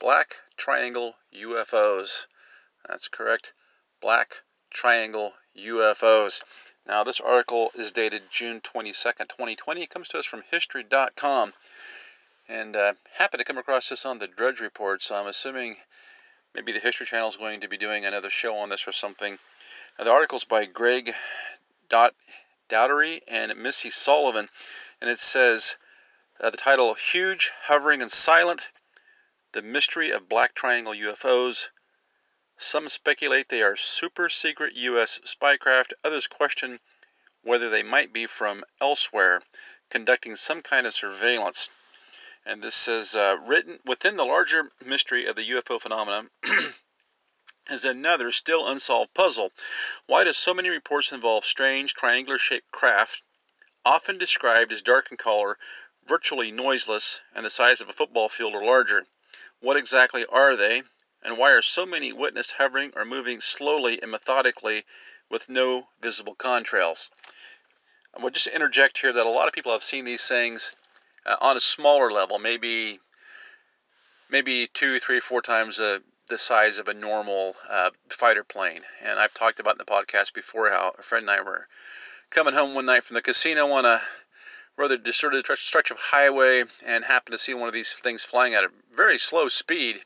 Black Triangle UFOs. That's correct. Black Triangle UFOs. Now, this article is dated June 22nd, 2020. It comes to us from History.com. And uh, happened to come across this on the Drudge Report, so I'm assuming maybe the History Channel is going to be doing another show on this or something. Now, the article's by Greg Dot Daugherty and Missy Sullivan, and it says uh, the title Huge, Hovering, and Silent The Mystery of Black Triangle UFOs some speculate they are super secret U.S. spycraft, others question whether they might be from elsewhere, conducting some kind of surveillance. And this is uh, written within the larger mystery of the UFO phenomenon is another still unsolved puzzle. Why do so many reports involve strange triangular shaped craft, often described as dark in color, virtually noiseless, and the size of a football field or larger? What exactly are they? And why are so many witnessed hovering or moving slowly and methodically with no visible contrails? I will just interject here that a lot of people have seen these things uh, on a smaller level, maybe maybe two, three, four times uh, the size of a normal uh, fighter plane. And I've talked about in the podcast before how a friend and I were coming home one night from the casino on a rather deserted stretch of highway and happened to see one of these things flying at a very slow speed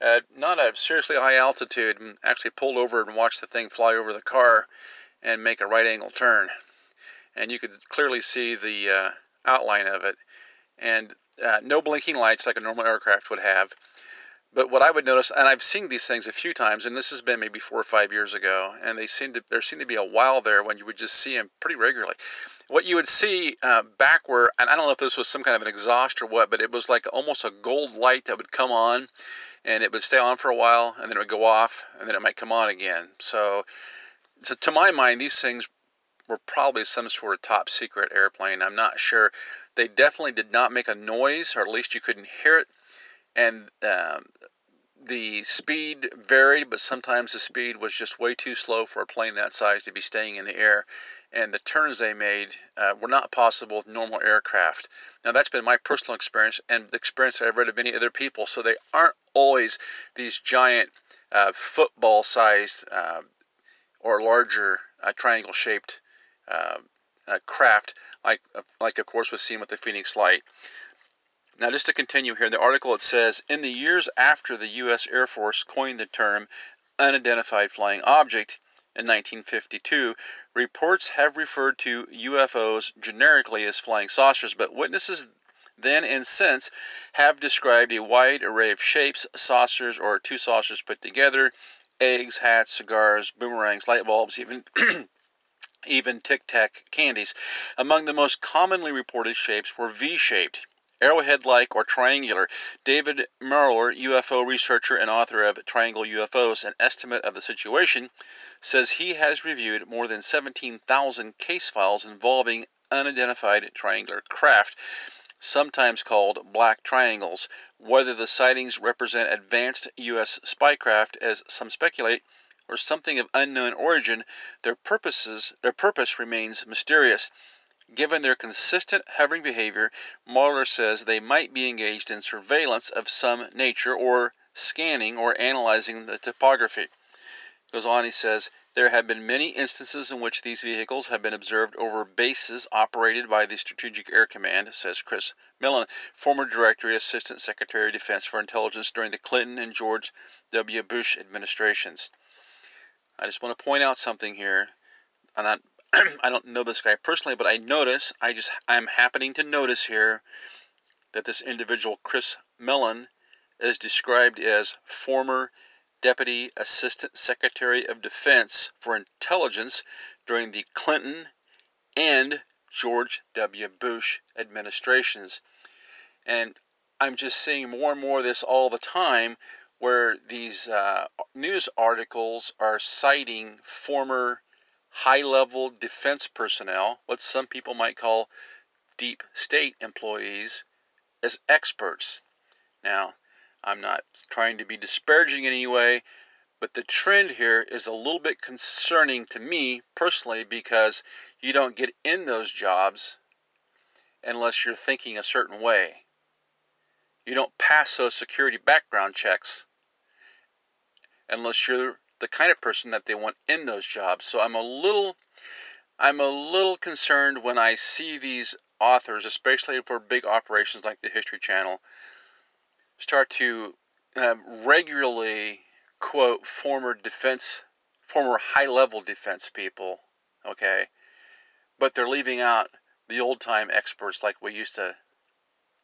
at not a seriously high altitude and actually pulled over and watched the thing fly over the car and make a right angle turn. And you could clearly see the uh, outline of it. And uh, no blinking lights like a normal aircraft would have. But what I would notice, and I've seen these things a few times, and this has been maybe four or five years ago, and they seem to there seemed to be a while there when you would just see them pretty regularly. What you would see uh, back where, and I don't know if this was some kind of an exhaust or what, but it was like almost a gold light that would come on, and it would stay on for a while, and then it would go off, and then it might come on again. So, so to my mind, these things were probably some sort of top secret airplane. I'm not sure. They definitely did not make a noise, or at least you couldn't hear it. And um, the speed varied, but sometimes the speed was just way too slow for a plane that size to be staying in the air. And the turns they made uh, were not possible with normal aircraft. Now, that's been my personal experience and the experience I've read of many other people. So they aren't always these giant uh, football sized uh, or larger uh, triangle shaped uh, uh, craft, like, like, of course, was seen with the Phoenix Light. Now, just to continue here, the article it says In the years after the U.S. Air Force coined the term unidentified flying object in 1952, reports have referred to UFOs generically as flying saucers, but witnesses then and since have described a wide array of shapes, saucers or two saucers put together, eggs, hats, cigars, boomerangs, light bulbs, even even tic tac candies. Among the most commonly reported shapes were V shaped arrowhead like or triangular. David Marler, UFO researcher and author of Triangle UFOs An Estimate of the Situation, says he has reviewed more than 17,000 case files involving unidentified triangular craft, sometimes called black triangles. Whether the sightings represent advanced U.S. spycraft, as some speculate, or something of unknown origin, their purposes their purpose remains mysterious. Given their consistent hovering behavior, Marler says they might be engaged in surveillance of some nature or scanning or analyzing the topography. Goes on, he says, there have been many instances in which these vehicles have been observed over bases operated by the Strategic Air Command, says Chris Mellon, former Director Assistant Secretary of Defense for Intelligence during the Clinton and George W. Bush administrations. I just want to point out something here. I'm not I don't know this guy personally, but I notice, I just, I'm happening to notice here that this individual, Chris Mellon, is described as former Deputy Assistant Secretary of Defense for Intelligence during the Clinton and George W. Bush administrations. And I'm just seeing more and more of this all the time where these uh, news articles are citing former high level defense personnel, what some people might call deep state employees, as experts. Now, I'm not trying to be disparaging in any way, but the trend here is a little bit concerning to me personally because you don't get in those jobs unless you're thinking a certain way. You don't pass those security background checks unless you're the kind of person that they want in those jobs. So I'm a little I'm a little concerned when I see these authors, especially for big operations like the History Channel, start to um, regularly quote former defense, former high level defense people, okay, but they're leaving out the old time experts like we used to,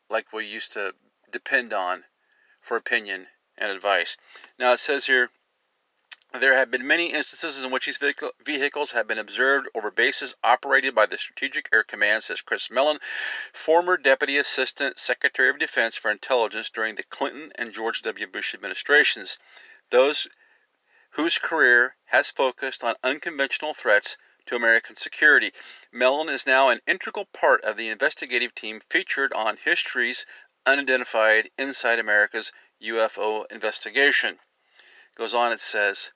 like we used to depend on for opinion and advice. Now it says here. There have been many instances in which these vehicles have been observed over bases operated by the Strategic Air Command, says Chris Mellon, former Deputy Assistant Secretary of Defense for Intelligence during the Clinton and George W. Bush administrations those whose career has focused on unconventional threats to American security. Mellon is now an integral part of the investigative team featured on History's Unidentified Inside America's UFO Investigation. Goes on, it says,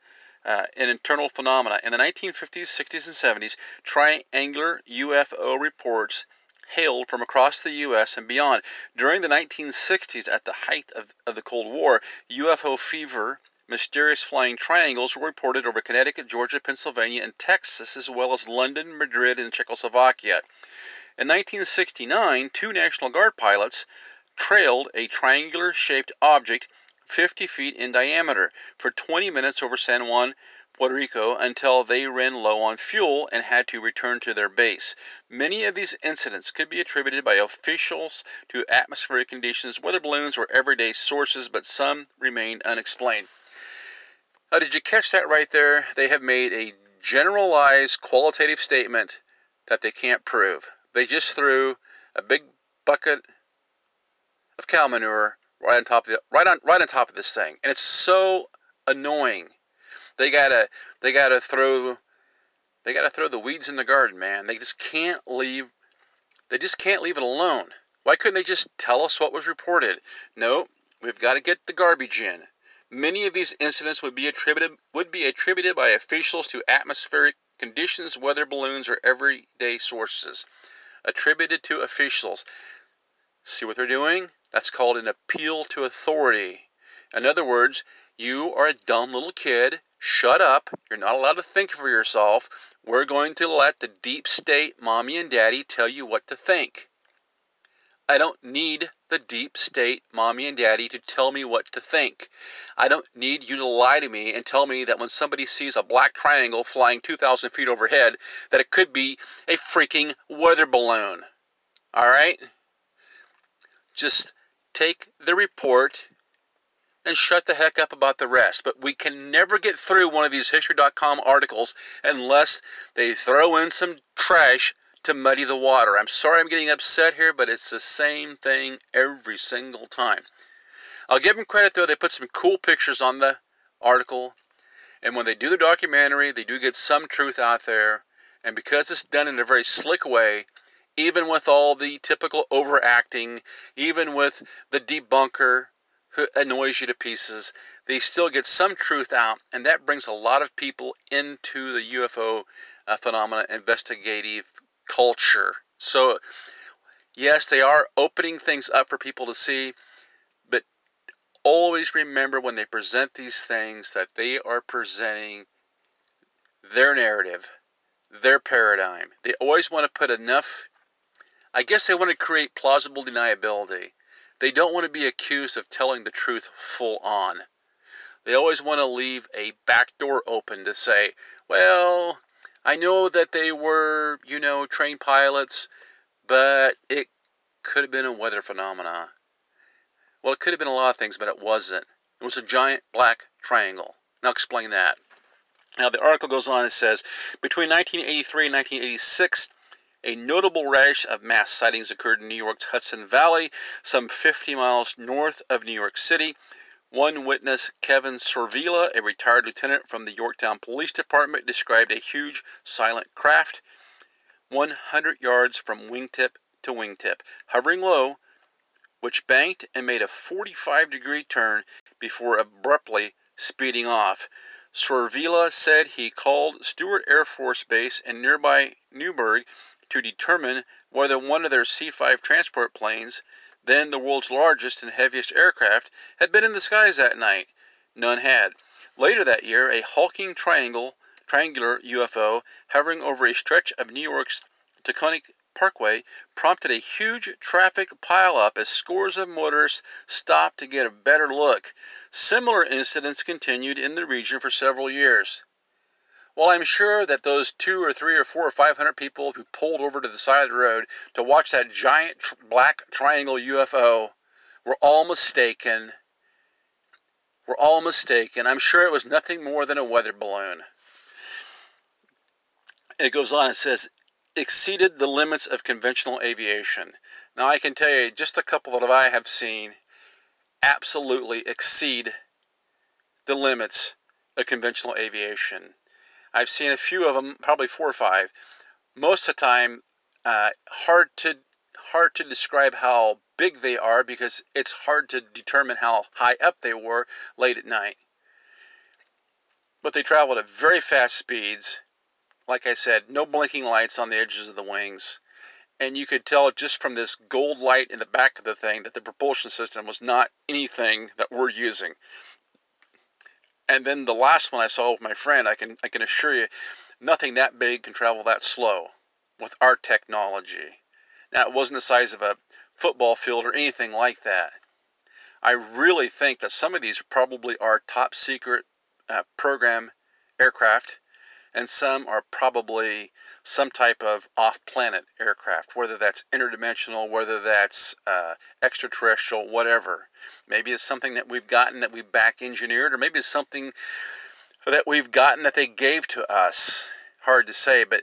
uh, an internal phenomena. In the 1950s, 60s, and 70s, triangular UFO reports hailed from across the U.S. and beyond. During the 1960s, at the height of, of the Cold War, UFO fever Mysterious flying triangles were reported over Connecticut, Georgia, Pennsylvania, and Texas, as well as London, Madrid, and Czechoslovakia. In 1969, two National Guard pilots trailed a triangular shaped object 50 feet in diameter for 20 minutes over San Juan, Puerto Rico until they ran low on fuel and had to return to their base. Many of these incidents could be attributed by officials to atmospheric conditions, weather balloons, or everyday sources, but some remain unexplained. Uh, did you catch that right there? They have made a generalized qualitative statement that they can't prove. They just threw a big bucket of cow manure right on top of the, right on right on top of this thing, and it's so annoying. They gotta they gotta throw they gotta throw the weeds in the garden, man. They just can't leave they just can't leave it alone. Why couldn't they just tell us what was reported? No, we've got to get the garbage in. Many of these incidents would be attributed would be attributed by officials to atmospheric conditions, weather balloons, or everyday sources. Attributed to officials. See what they're doing? That's called an appeal to authority. In other words, you are a dumb little kid. Shut up. You're not allowed to think for yourself. We're going to let the deep state mommy and daddy tell you what to think. I don't need the deep state mommy and daddy to tell me what to think. I don't need you to lie to me and tell me that when somebody sees a black triangle flying 2,000 feet overhead, that it could be a freaking weather balloon. All right? Just take the report and shut the heck up about the rest. But we can never get through one of these History.com articles unless they throw in some trash to muddy the water. I'm sorry I'm getting upset here, but it's the same thing every single time. I'll give them credit though, they put some cool pictures on the article. And when they do the documentary, they do get some truth out there. And because it's done in a very slick way, even with all the typical overacting, even with the debunker who annoys you to pieces, they still get some truth out. And that brings a lot of people into the UFO uh, phenomena investigative culture. So, yes, they are opening things up for people to see, but always remember when they present these things that they are presenting their narrative, their paradigm. They always want to put enough, I guess they want to create plausible deniability. They don't want to be accused of telling the truth full on. They always want to leave a back door open to say, well, I know that they were, you know, trained pilots, but it could have been a weather phenomenon. Well, it could have been a lot of things, but it wasn't. It was a giant black triangle. Now explain that. Now the article goes on and says between 1983 and 1986, A notable rash of mass sightings occurred in New York's Hudson Valley, some 50 miles north of New York City. One witness, Kevin Sorvila, a retired lieutenant from the Yorktown Police Department, described a huge silent craft 100 yards from wingtip to wingtip, hovering low, which banked and made a 45 degree turn before abruptly speeding off. Sorvila said he called Stewart Air Force Base in nearby Newburgh to determine whether one of their C 5 transport planes, then the world's largest and heaviest aircraft, had been in the skies that night. None had. Later that year, a hulking triangle, triangular UFO hovering over a stretch of New York's Taconic Parkway prompted a huge traffic pileup as scores of motorists stopped to get a better look. Similar incidents continued in the region for several years. Well, I'm sure that those two or three or four or five hundred people who pulled over to the side of the road to watch that giant tr- black triangle UFO were all mistaken. Were all mistaken. I'm sure it was nothing more than a weather balloon. It goes on, it says, exceeded the limits of conventional aviation. Now, I can tell you just a couple that I have seen absolutely exceed the limits of conventional aviation. I've seen a few of them, probably four or five. Most of the time, uh, hard to hard to describe how big they are because it's hard to determine how high up they were late at night. But they traveled at very fast speeds like I said, no blinking lights on the edges of the wings. And you could tell just from this gold light in the back of the thing that the propulsion system was not anything that we're using. And then the last one I saw with my friend, I can I can assure you, nothing that big can travel that slow with our technology. Now it wasn't the size of a football field or anything like that. I really think that some of these probably are top secret uh, program aircraft and some are probably some type of off planet aircraft, whether that's interdimensional, whether that's uh, extraterrestrial, whatever. Maybe it's something that we've gotten that we back engineered, or maybe it's something that we've gotten that they gave to us. Hard to say, but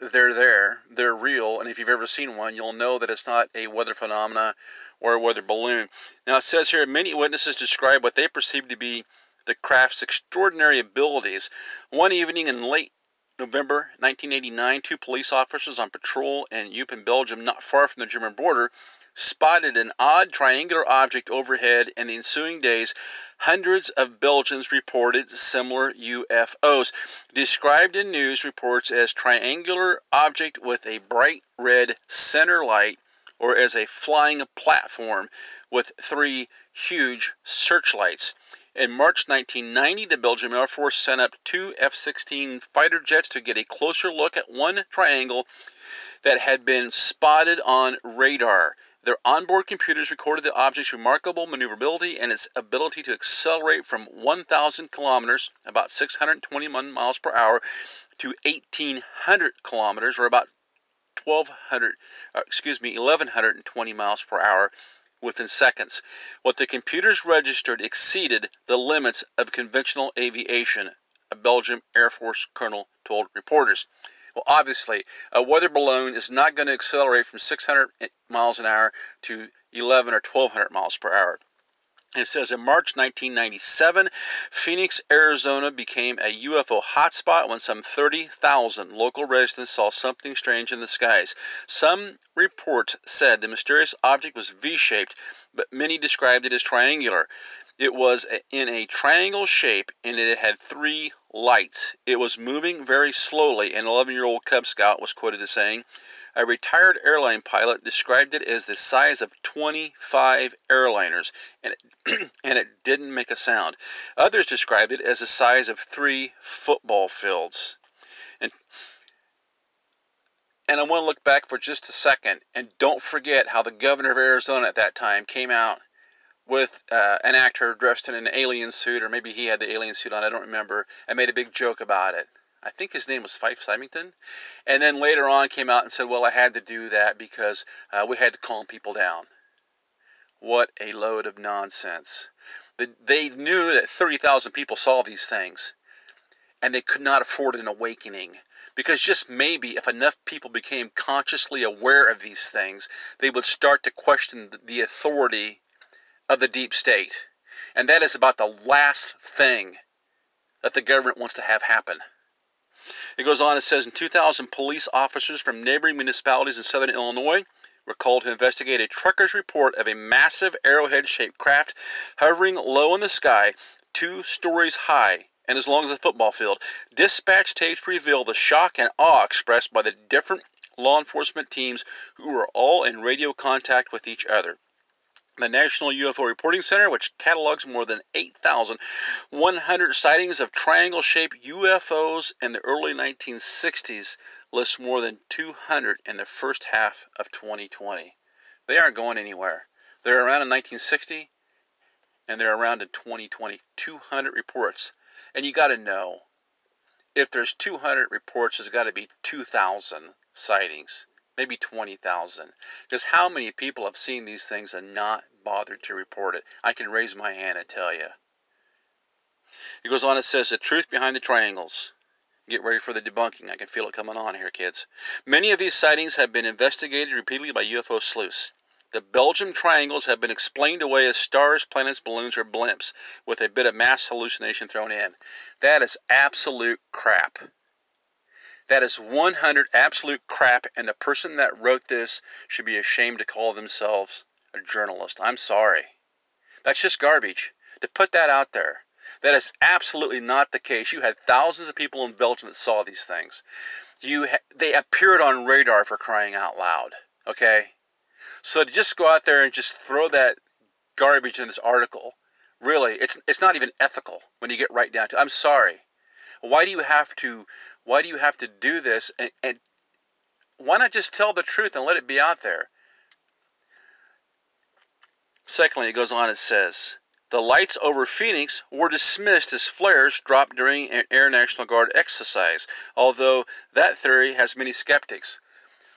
they're there, they're real, and if you've ever seen one, you'll know that it's not a weather phenomena or a weather balloon. Now it says here many witnesses describe what they perceive to be the craft's extraordinary abilities. One evening in late November 1989, two police officers on patrol in Eupen, Belgium, not far from the German border, spotted an odd triangular object overhead. In the ensuing days, hundreds of Belgians reported similar UFOs, described in news reports as triangular object with a bright red center light or as a flying platform with three huge searchlights. In March 1990, the Belgian Air Force sent up two F 16 fighter jets to get a closer look at one triangle that had been spotted on radar. Their onboard computers recorded the object's remarkable maneuverability and its ability to accelerate from 1,000 kilometers, about 621 miles per hour, to 1,800 kilometers, or about 1,200, uh, excuse me, 1,120 miles per hour, within seconds. What the computers registered exceeded the limits of conventional aviation, a Belgian Air Force colonel told reporters. Well, obviously, a weather balloon is not going to accelerate from 600 miles an hour to 11 or 1200 miles per hour. It says in March 1997, Phoenix, Arizona became a UFO hotspot when some 30,000 local residents saw something strange in the skies. Some reports said the mysterious object was V shaped, but many described it as triangular. It was in a triangle shape and it had three lights. It was moving very slowly, an 11 year old Cub Scout was quoted as saying. A retired airline pilot described it as the size of 25 airliners, and it, and it didn't make a sound. Others described it as the size of three football fields. And and I want to look back for just a second and don't forget how the governor of Arizona at that time came out with uh, an actor dressed in an alien suit, or maybe he had the alien suit on, I don't remember, and made a big joke about it. I think his name was Fife Symington. And then later on came out and said, well, I had to do that because uh, we had to calm people down. What a load of nonsense. They knew that 30,000 people saw these things, and they could not afford an awakening Because just maybe if enough people became consciously aware of these things, they would start to question the authority of the deep state. And that is about the last thing that the government wants to have happen. It goes on, it says in 2000, police officers from neighboring municipalities in southern Illinois were called to investigate a trucker's report of a massive arrowhead shaped craft hovering low in the sky, two stories high and as long as a football field. Dispatch tapes reveal the shock and awe expressed by the different law enforcement teams who were all in radio contact with each other. The National UFO Reporting Center, which catalogs more than 8,100 sightings of triangle shaped UFOs in the early 1960s, lists more than 200 in the first half of 2020. They aren't going anywhere. They're around in 1960 and they're around in 2020. 200 reports. And you got to know if there's 200 reports, there's got to be 2,000 sightings, maybe 20,000. Because how many people have seen these things and not bothered to report it? I can raise my hand and tell you. It goes on, it says the truth behind the triangles. Get ready for the debunking. I can feel it coming on here, kids. Many of these sightings have been investigated repeatedly by UFO sleuths. The Belgium triangles have been explained away as stars, planets, balloons, or blimps, with a bit of mass hallucination thrown in. That is absolute crap. That is 100 absolute crap, and the person that wrote this should be ashamed to call themselves a journalist. I'm sorry. That's just garbage. To put that out there. That is absolutely not the case. You had thousands of people in Belgium that saw these things. You ha- they appeared on radar for crying out loud. Okay? So to just go out there and just throw that garbage in this article, really, it's it's not even ethical when you get right down to. It. I'm sorry. Why do you have to? Why do you have to do this? And, and why not just tell the truth and let it be out there? Secondly, it goes on. It says the lights over Phoenix were dismissed as flares dropped during an Air National Guard exercise, although that theory has many skeptics.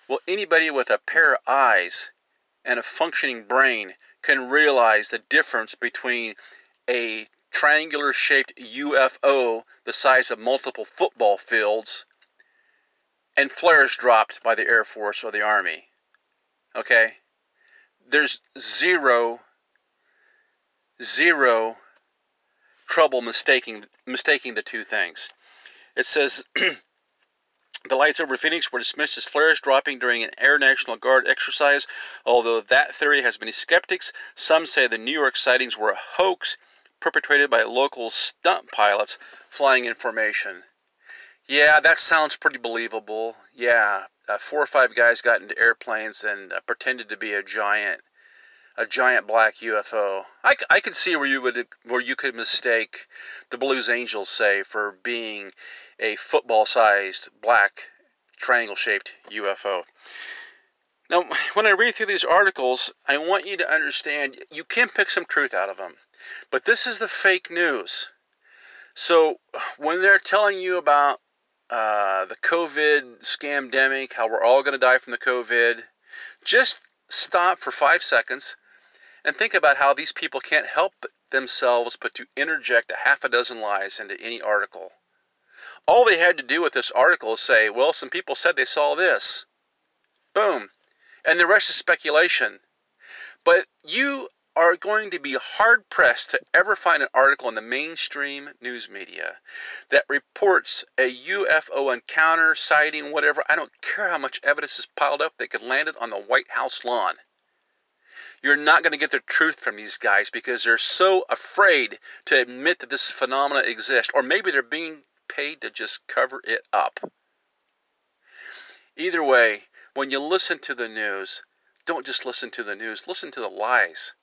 Well, anybody with a pair of eyes and a functioning brain can realize the difference between a triangular shaped UFO the size of multiple football fields and flares dropped by the Air Force or the Army. Okay? There's zero zero trouble mistaking mistaking the two things. It says the lights over Phoenix were dismissed as flares dropping during an Air National Guard exercise, although that theory has many skeptics. Some say the New York sightings were a hoax perpetrated by local stunt pilots flying in formation. Yeah, that sounds pretty believable. Yeah, uh, four or five guys got into airplanes and uh, pretended to be a giant a giant black UFO. I, I could see where you would where you could mistake the Blues Angels say for being a football-sized black triangle-shaped UFO. Now, when I read through these articles, I want you to understand you can pick some truth out of them, but this is the fake news. So when they're telling you about uh, the COVID scamdemic, how we're all going to die from the COVID, just stop for five seconds and think about how these people can't help themselves but to interject a half a dozen lies into any article. All they had to do with this article is say, well, some people said they saw this. Boom. And the rest is speculation. But you are going to be hard pressed to ever find an article in the mainstream news media that reports a UFO encounter, sighting, whatever. I don't care how much evidence is piled up, they could land it on the White House lawn. You're not going to get the truth from these guys because they're so afraid to admit that this phenomena exists, or maybe they're being paid to just cover it up. Either way, when you listen to the news, don't just listen to the news, listen to the lies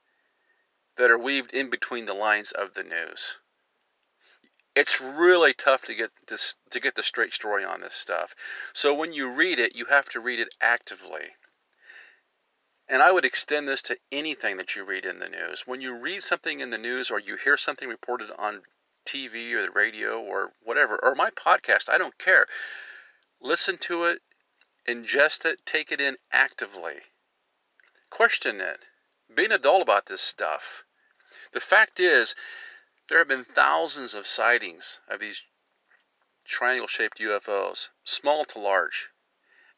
that are weaved in between the lines of the news. It's really tough to get this to get the straight story on this stuff. So when you read it, you have to read it actively. And I would extend this to anything that you read in the news. When you read something in the news or you hear something reported on TV or the radio or whatever, or my podcast, I don't care. Listen to it, ingest it, take it in actively. Question it. Be an adult about this stuff. The fact is, there have been thousands of sightings of these triangle shaped UFOs, small to large.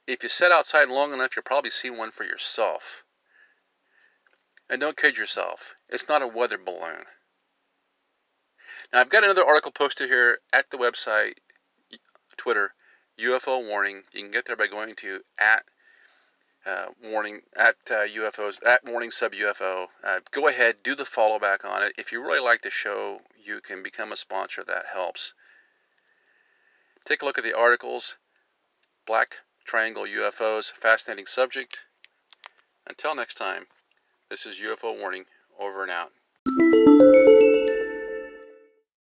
If you sit outside long enough, you'll probably see one for yourself. And don't kid yourself, it's not a weather balloon. Now, I've got another article posted here at the website, Twitter, UFO warning. You can get there by going to at uh, warning at uh, UFOs at warning sub UFO. Uh, go ahead, do the follow back on it. If you really like the show, you can become a sponsor. That helps. Take a look at the articles. Black Triangle UFOs, fascinating subject. Until next time, this is UFO Warning, over and out.